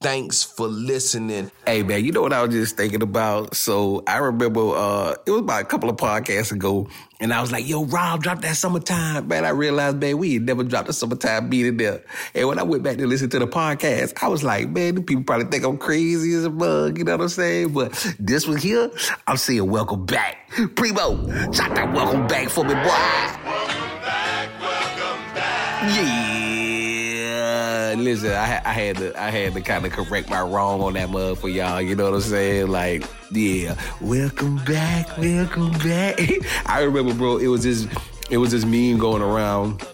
Thanks for listening. Hey man, you know what I was just thinking about? So I remember uh it was about a couple of podcasts ago, and I was like, yo, Rob, drop that summertime. Man, I realized, man, we had never dropped a summertime beat in there. And when I went back to listen to the podcast, I was like, man, the people probably think I'm crazy as a bug, you know what I'm saying? But this one here, I'm saying welcome back. Primo, drop that welcome back for me, boy. Welcome back, welcome back. Yeah, listen, I, I had to, I had to kind of correct my wrong on that mug for y'all. You know what I'm saying? Like, yeah, welcome back, welcome back. I remember, bro, it was this, it was this meme going around.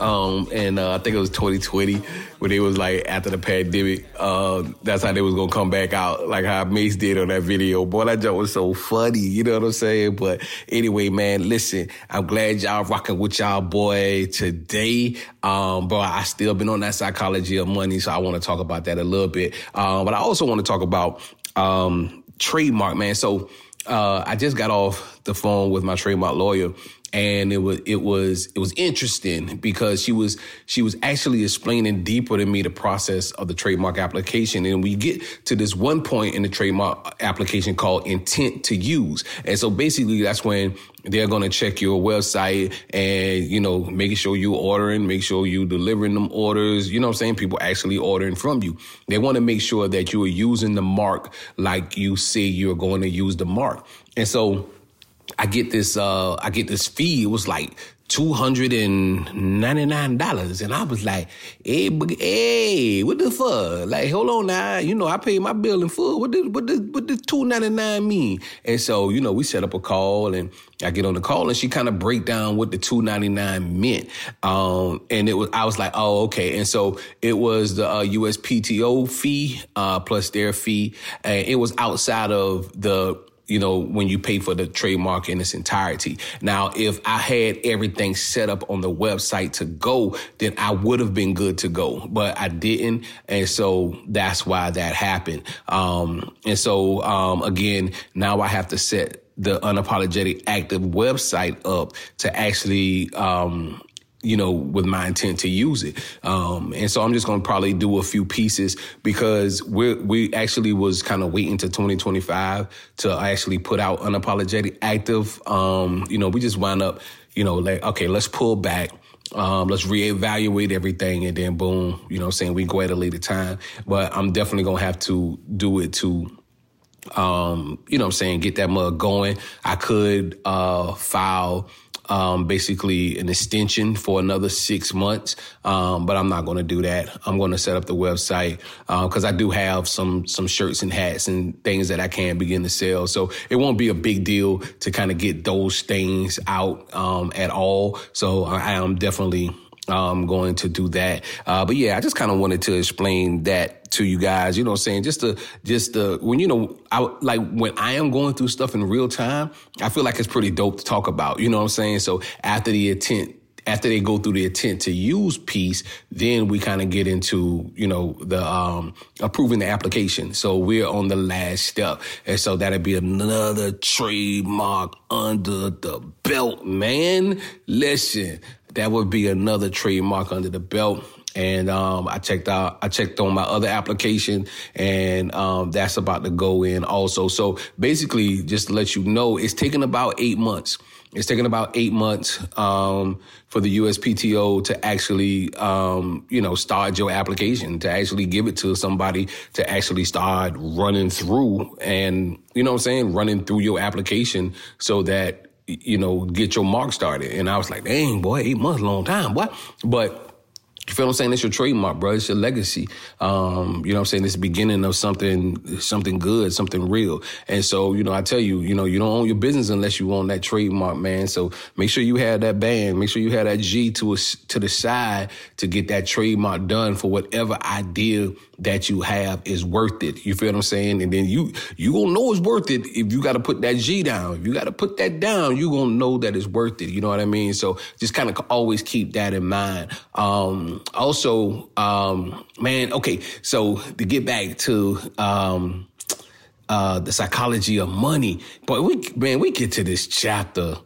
Um, and uh, I think it was 2020 when it was like after the pandemic, uh, that's how they was gonna come back out, like how Mase did on that video. Boy, that joke was so funny, you know what I'm saying? But anyway, man, listen, I'm glad y'all rocking with y'all boy today. Um, bro, I still been on that psychology of money, so I want to talk about that a little bit. Um, but I also want to talk about um trademark, man. So uh, I just got off the phone with my trademark lawyer and it was it was it was interesting because she was she was actually explaining deeper to me the process of the trademark application. And we get to this one point in the trademark application called intent to use. And so basically that's when they're going to check your website and you know making sure you ordering make sure you delivering them orders. You know i'm saying? People actually ordering from you. They want to make sure that you are using the mark like you say you're going to use the mark. And so I get this uh I get this fee. It was like two hundred and ninety nine dollars, and I was like, "Hey, hey, what the fuck? Like, hold on now. You know, I paid my bill in full. What did what did what did two ninety nine mean?" And so, you know, we set up a call, and I get on the call, and she kind of break down what the two ninety nine meant. Um, and it was I was like, "Oh, okay." And so it was the uh, USPTO fee uh, plus their fee, and it was outside of the you know, when you pay for the trademark in its entirety. Now, if I had everything set up on the website to go, then I would have been good to go, but I didn't. And so that's why that happened. Um, and so, um, again, now I have to set the unapologetic active website up to actually, um, you know, with my intent to use it. Um, and so I'm just going to probably do a few pieces because we we actually was kind of waiting to 2025 to actually put out unapologetic active. Um, you know, we just wound up, you know, like, okay, let's pull back. Um, let's reevaluate everything and then boom, you know I'm saying? We go at a later time. But I'm definitely going to have to do it to um, you know I'm saying, get that mug going. I could uh, file um, basically an extension for another six months. Um, but I'm not going to do that. I'm going to set up the website because uh, I do have some some shirts and hats and things that I can begin to sell. So it won't be a big deal to kind of get those things out um, at all. So I am definitely um, going to do that. Uh, but yeah, I just kind of wanted to explain that to you guys, you know what I'm saying? Just to, just to, when, you know, I, like when I am going through stuff in real time, I feel like it's pretty dope to talk about, you know what I'm saying? So after the intent, after they go through the intent to use piece, then we kind of get into, you know, the um approving the application. So we're on the last step. And so that'll be another trademark under the belt, man. Listen, that would be another trademark under the belt. And um, I checked out, I checked on my other application, and um, that's about to go in also. So basically, just to let you know, it's taken about eight months. It's taken about eight months um, for the USPTO to actually, um, you know, start your application, to actually give it to somebody to actually start running through and, you know what I'm saying, running through your application so that you know, get your mark started. And I was like, dang, boy, eight months, long time, boy. But you feel what I'm saying? It's your trademark, bro. It's your legacy. Um, you know what I'm saying? It's the beginning of something, something good, something real. And so, you know, I tell you, you know, you don't own your business unless you own that trademark, man. So make sure you have that band. Make sure you have that G to a, to the side to get that trademark done for whatever idea that you have is worth it. You feel what I'm saying? And then you you gonna know it's worth it if you got to put that G down. If you got to put that down, you gonna know that it's worth it. You know what I mean? So just kind of always keep that in mind. Um, also, um, man, okay. So to get back to um, uh, the psychology of money, but we man, we get to this chapter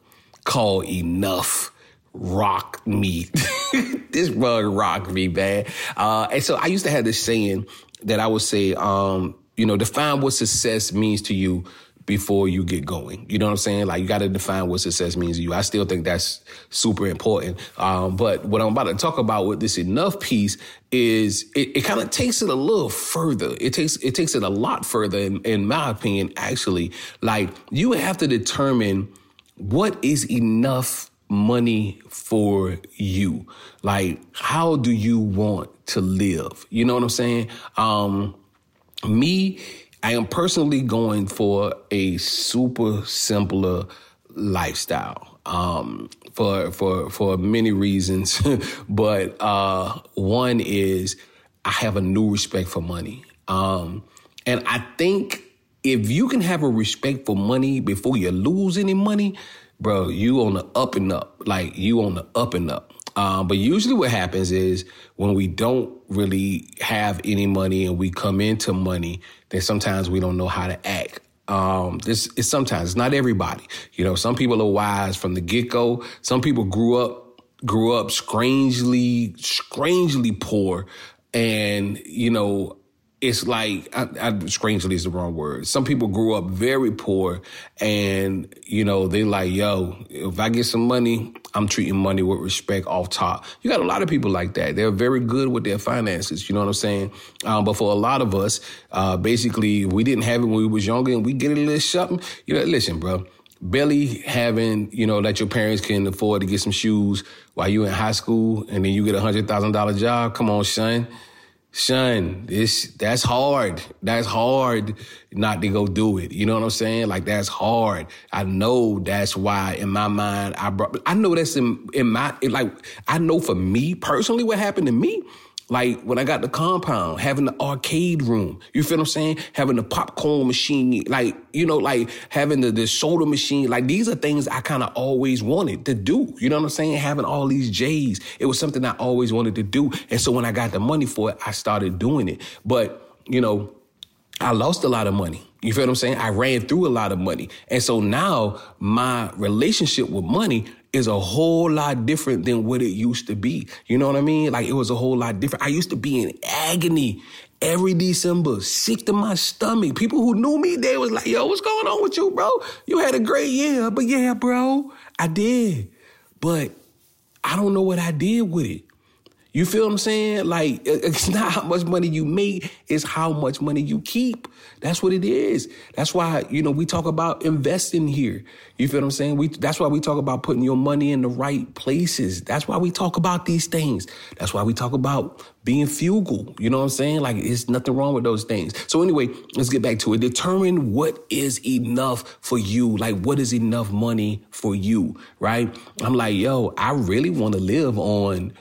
called enough rock me. this rug rocked me, man. Uh, and so I used to have this saying that I would say, um, you know, define what success means to you before you get going. You know what I'm saying? Like you got to define what success means to you. I still think that's super important. Um, but what I'm about to talk about with this enough piece is it, it kind of takes it a little further. It takes it takes it a lot further, in, in my opinion. Actually, like you have to determine what is enough money for you? Like, how do you want to live? You know what I'm saying? Um, me, I am personally going for a super simpler lifestyle. Um, for for for many reasons, but uh, one is I have a new respect for money, um, and I think if you can have a respect for money before you lose any money, bro, you on the up and up. Like you on the up and up. Um, but usually what happens is when we don't really have any money and we come into money, then sometimes we don't know how to act. Um, this is sometimes it's not everybody. You know, some people are wise from the get go. Some people grew up, grew up strangely, strangely poor. And, you know, it's like I, I, strangely is the wrong word. Some people grew up very poor, and you know they like, yo, if I get some money, I'm treating money with respect off top. You got a lot of people like that. They're very good with their finances. You know what I'm saying? Um, but for a lot of us, uh, basically, we didn't have it when we was younger, and we get a little something. You know, listen, bro. Barely having, you know, that your parents can afford to get some shoes while you in high school, and then you get a hundred thousand dollar job. Come on, son son, this that's hard. That's hard not to go do it. You know what I'm saying? Like that's hard. I know that's why in my mind I brought I know that's in in my like I know for me personally what happened to me like when I got the compound, having the arcade room, you feel what I'm saying? Having the popcorn machine, like, you know, like having the, the soda machine. Like these are things I kind of always wanted to do. You know what I'm saying? Having all these J's. It was something I always wanted to do. And so when I got the money for it, I started doing it. But, you know, I lost a lot of money. You feel what I'm saying? I ran through a lot of money. And so now my relationship with money is a whole lot different than what it used to be. You know what I mean? Like it was a whole lot different. I used to be in agony every December, sick to my stomach. People who knew me, they was like, yo, what's going on with you, bro? You had a great year. But yeah, bro, I did. But I don't know what I did with it. You feel what I'm saying? Like, it's not how much money you make, it's how much money you keep. That's what it is. That's why, you know, we talk about investing here. You feel what I'm saying? We, that's why we talk about putting your money in the right places. That's why we talk about these things. That's why we talk about being frugal. You know what I'm saying? Like, it's nothing wrong with those things. So anyway, let's get back to it. Determine what is enough for you. Like, what is enough money for you, right? I'm like, yo, I really want to live on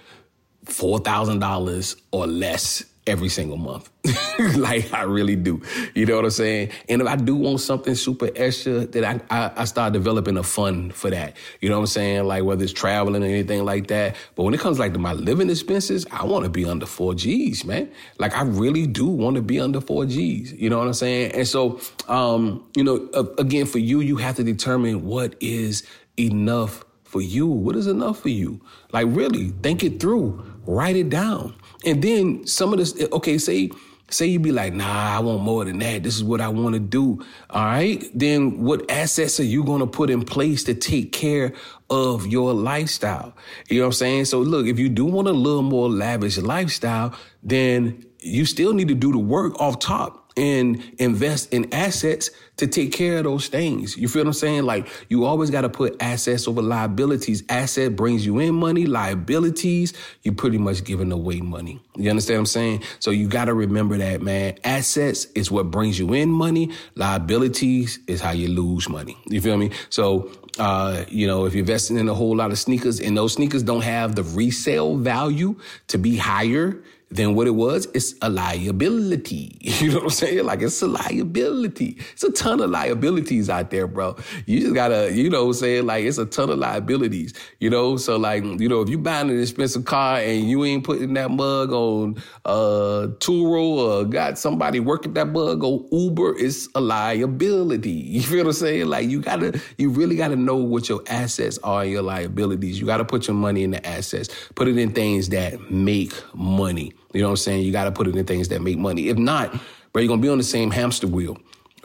$4,000 or less every single month. like I really do. You know what I'm saying? And if I do want something super extra, then I, I, I, start developing a fund for that. You know what I'm saying? Like whether it's traveling or anything like that. But when it comes like to my living expenses, I want to be under four G's, man. Like I really do want to be under four G's. You know what I'm saying? And so, um, you know, again, for you, you have to determine what is enough for you. What is enough for you? Like really think it through write it down. And then some of this, okay, say, say you be like, nah, I want more than that. This is what I want to do. All right. Then what assets are you going to put in place to take care of your lifestyle? You know what I'm saying? So look, if you do want a little more lavish lifestyle, then you still need to do the work off top and invest in assets to take care of those things. You feel what I'm saying? Like you always got to put assets over liabilities. Asset brings you in money, liabilities, you're pretty much giving away money. You understand what I'm saying? So you got to remember that, man. Assets is what brings you in money. Liabilities is how you lose money. You feel me? So uh, you know, if you're investing in a whole lot of sneakers and those sneakers don't have the resale value to be higher then what it was, it's a liability. You know what I'm saying? Like it's a liability. It's a ton of liabilities out there, bro. You just gotta, you know what I'm saying? Like it's a ton of liabilities, you know? So like, you know, if you buying an expensive car and you ain't putting that mug on uh Turo or got somebody working that mug on Uber, it's a liability. You feel what I'm saying? Like you gotta, you really gotta know what your assets are and your liabilities. You gotta put your money in the assets. Put it in things that make money. You know what I'm saying? You got to put it in things that make money. If not, bro, you're going to be on the same hamster wheel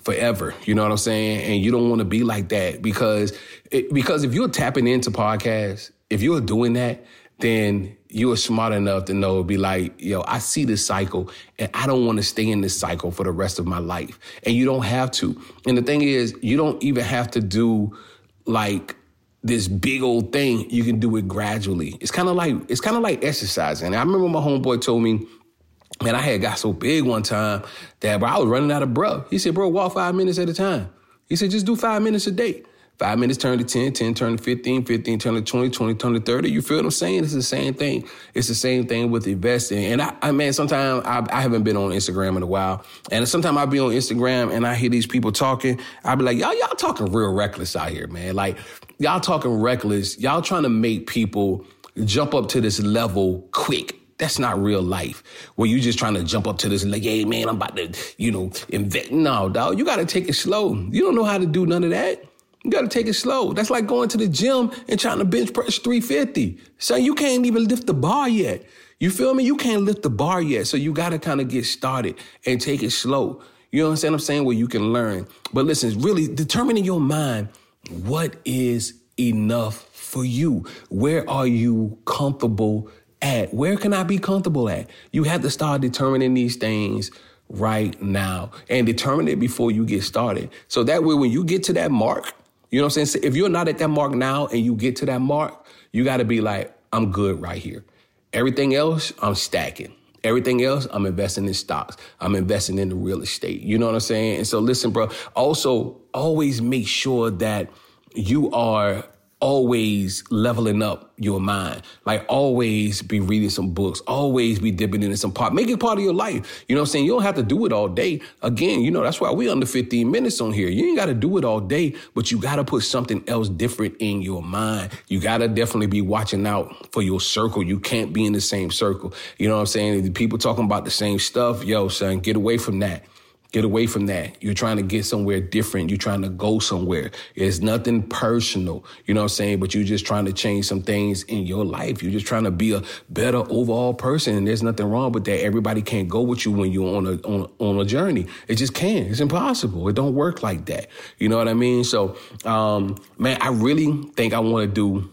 forever. You know what I'm saying? And you don't want to be like that because it, because if you're tapping into podcasts, if you're doing that, then you are smart enough to know be like, yo, I see this cycle and I don't want to stay in this cycle for the rest of my life. And you don't have to. And the thing is, you don't even have to do like this big old thing, you can do it gradually. It's kind of like it's kind of like exercising. I remember my homeboy told me, man, I had got so big one time that bro, I was running out of breath. He said, bro, walk five minutes at a time. He said, just do five minutes a day. Five minutes turn to 10, 10 turn to 15, 15 turn to 20, 20 turn to 30. You feel what I'm saying? It's the same thing. It's the same thing with investing. And I, I man, sometimes I, I haven't been on Instagram in a while. And sometimes I'll be on Instagram and I hear these people talking. I'll be like, y'all, y'all talking real reckless out here, man. Like, y'all talking reckless. Y'all trying to make people jump up to this level quick. That's not real life. Where you just trying to jump up to this like, hey man, I'm about to, you know, invest. No, dog, you gotta take it slow. You don't know how to do none of that. You got to take it slow. That's like going to the gym and trying to bench press 350. So you can't even lift the bar yet. You feel me? You can't lift the bar yet. So you got to kind of get started and take it slow. You understand what I'm saying? Where you can learn. But listen, really determining your mind what is enough for you. Where are you comfortable at? Where can I be comfortable at? You have to start determining these things right now and determine it before you get started. So that way, when you get to that mark, you know what I'm saying? If you're not at that mark now and you get to that mark, you got to be like, I'm good right here. Everything else, I'm stacking. Everything else, I'm investing in stocks. I'm investing in the real estate. You know what I'm saying? And so listen, bro, also always make sure that you are always leveling up your mind. Like always be reading some books, always be dipping into some part. Make it part of your life. You know what I'm saying? You don't have to do it all day. Again, you know, that's why we under 15 minutes on here. You ain't got to do it all day, but you got to put something else different in your mind. You got to definitely be watching out for your circle. You can't be in the same circle. You know what I'm saying? People talking about the same stuff. Yo, son, get away from that. Get away from that. You're trying to get somewhere different. You're trying to go somewhere. It's nothing personal, you know what I'm saying? But you're just trying to change some things in your life. You're just trying to be a better overall person. And there's nothing wrong with that. Everybody can't go with you when you're on a on, on a journey. It just can't. It's impossible. It don't work like that. You know what I mean? So um, man, I really think I want to do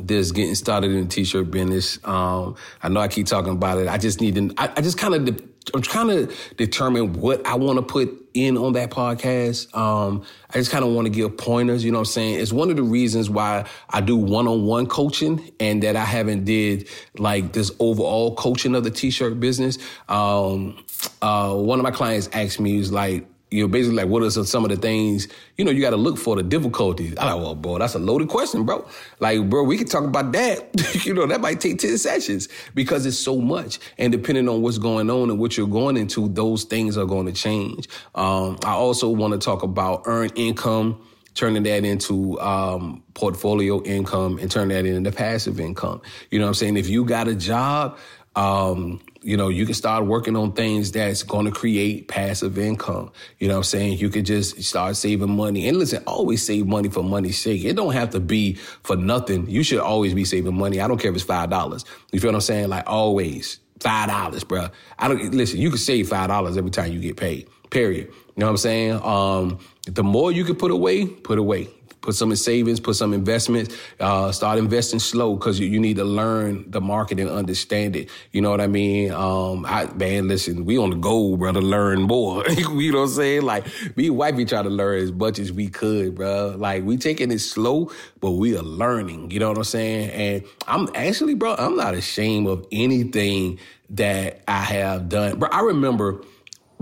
this getting started in the t-shirt business. Um, I know I keep talking about it. I just need to, I, I just kind of, de- I'm trying to determine what I want to put in on that podcast. Um, I just kind of want to give pointers, you know what I'm saying? It's one of the reasons why I do one-on-one coaching and that I haven't did like this overall coaching of the t-shirt business. Um, uh, one of my clients asked me, he was like, you know, basically like what are some of the things, you know, you got to look for the difficulties. I like, well, bro, that's a loaded question, bro. Like, bro, we can talk about that. you know, that might take 10 sessions because it's so much. And depending on what's going on and what you're going into, those things are going to change. Um, I also want to talk about earned income turning that into um, portfolio income and turn that into passive income. You know what I'm saying? If you got a job, um, you know, you can start working on things that's going to create passive income. You know what I'm saying? You could just start saving money. And listen, always save money for money's sake. It don't have to be for nothing. You should always be saving money. I don't care if it's $5. You feel what I'm saying? Like always. Five dollars, bro. I don't listen. You can save five dollars every time you get paid. Period. You know what I'm saying? Um, the more you can put away, put away put some in savings, put some investments, uh, start investing slow because you, you, need to learn the market and understand it. You know what I mean? Um, I, man, listen, we on the go, brother, learn more. you know what I'm saying? Like, me and wifey try to learn as much as we could, bro. Like, we taking it slow, but we are learning. You know what I'm saying? And I'm actually, bro, I'm not ashamed of anything that I have done. Bro, I remember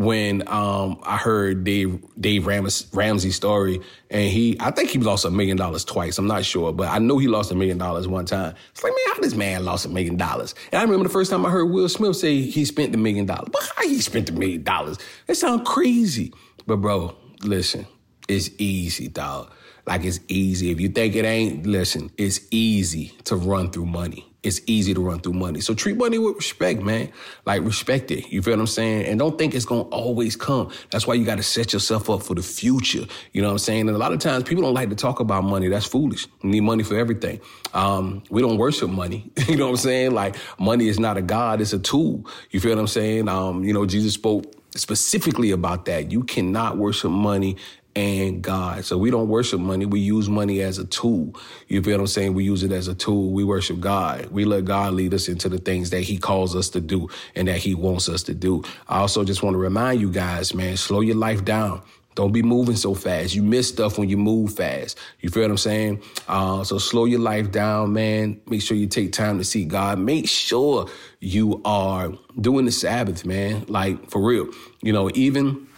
when um, I heard Dave Dave Ramsey, Ramsey's story, and he I think he lost a million dollars twice. I'm not sure, but I know he lost a million dollars one time. It's like, man, how this man lost a million dollars? And I remember the first time I heard Will Smith say he spent the million dollars. But how he spent the million dollars? That sounds crazy. But bro, listen, it's easy, dog. Like it's easy. If you think it ain't, listen, it's easy to run through money. It's easy to run through money. So treat money with respect, man. Like respect it. You feel what I'm saying? And don't think it's gonna always come. That's why you gotta set yourself up for the future. You know what I'm saying? And a lot of times people don't like to talk about money. That's foolish. You need money for everything. Um, we don't worship money. you know what I'm saying? Like money is not a God, it's a tool. You feel what I'm saying? Um, you know, Jesus spoke specifically about that. You cannot worship money and God. So we don't worship money. We use money as a tool. You feel what I'm saying? We use it as a tool. We worship God. We let God lead us into the things that He calls us to do and that He wants us to do. I also just want to remind you guys, man, slow your life down. Don't be moving so fast. You miss stuff when you move fast. You feel what I'm saying? Uh, so slow your life down, man. Make sure you take time to see God. Make sure you are doing the Sabbath, man. Like for real. You know, even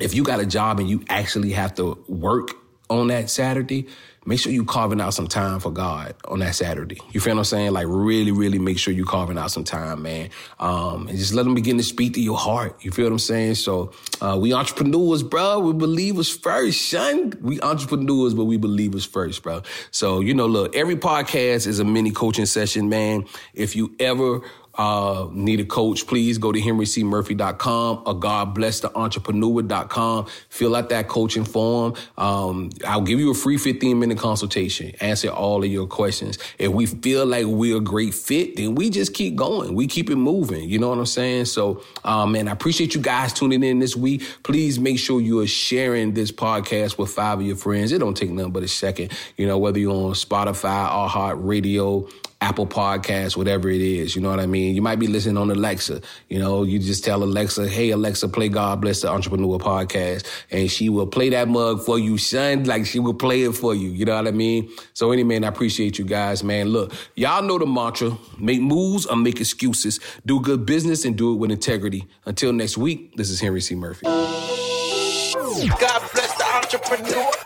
if you got a job and you actually have to work on that Saturday, make sure you carving out some time for God on that Saturday. You feel what I'm saying? Like really, really make sure you carving out some time, man. Um, and just let them begin to speak to your heart. You feel what I'm saying? So uh, we entrepreneurs, bro. We believers first, son. We entrepreneurs, but we believers first, bro. So you know, look, every podcast is a mini coaching session, man. If you ever uh, need a coach, please go to henrycmurphy.com or godblesstheentrepreneur.com. Fill out that coaching form. Um, I'll give you a free 15 minute consultation, answer all of your questions. If we feel like we're a great fit, then we just keep going. We keep it moving. You know what I'm saying? So, um, man, I appreciate you guys tuning in this week. Please make sure you are sharing this podcast with five of your friends. It don't take nothing but a second. You know, whether you're on Spotify, or Heart Radio, Apple Podcasts, whatever it is. You know what I mean? You might be listening on Alexa. You know, you just tell Alexa, hey, Alexa, play God Bless the Entrepreneur podcast. And she will play that mug for you, son. Like she will play it for you. You know what I mean? So, any man, I appreciate you guys, man. Look, y'all know the mantra make moves or make excuses. Do good business and do it with integrity. Until next week, this is Henry C. Murphy. God bless the entrepreneur.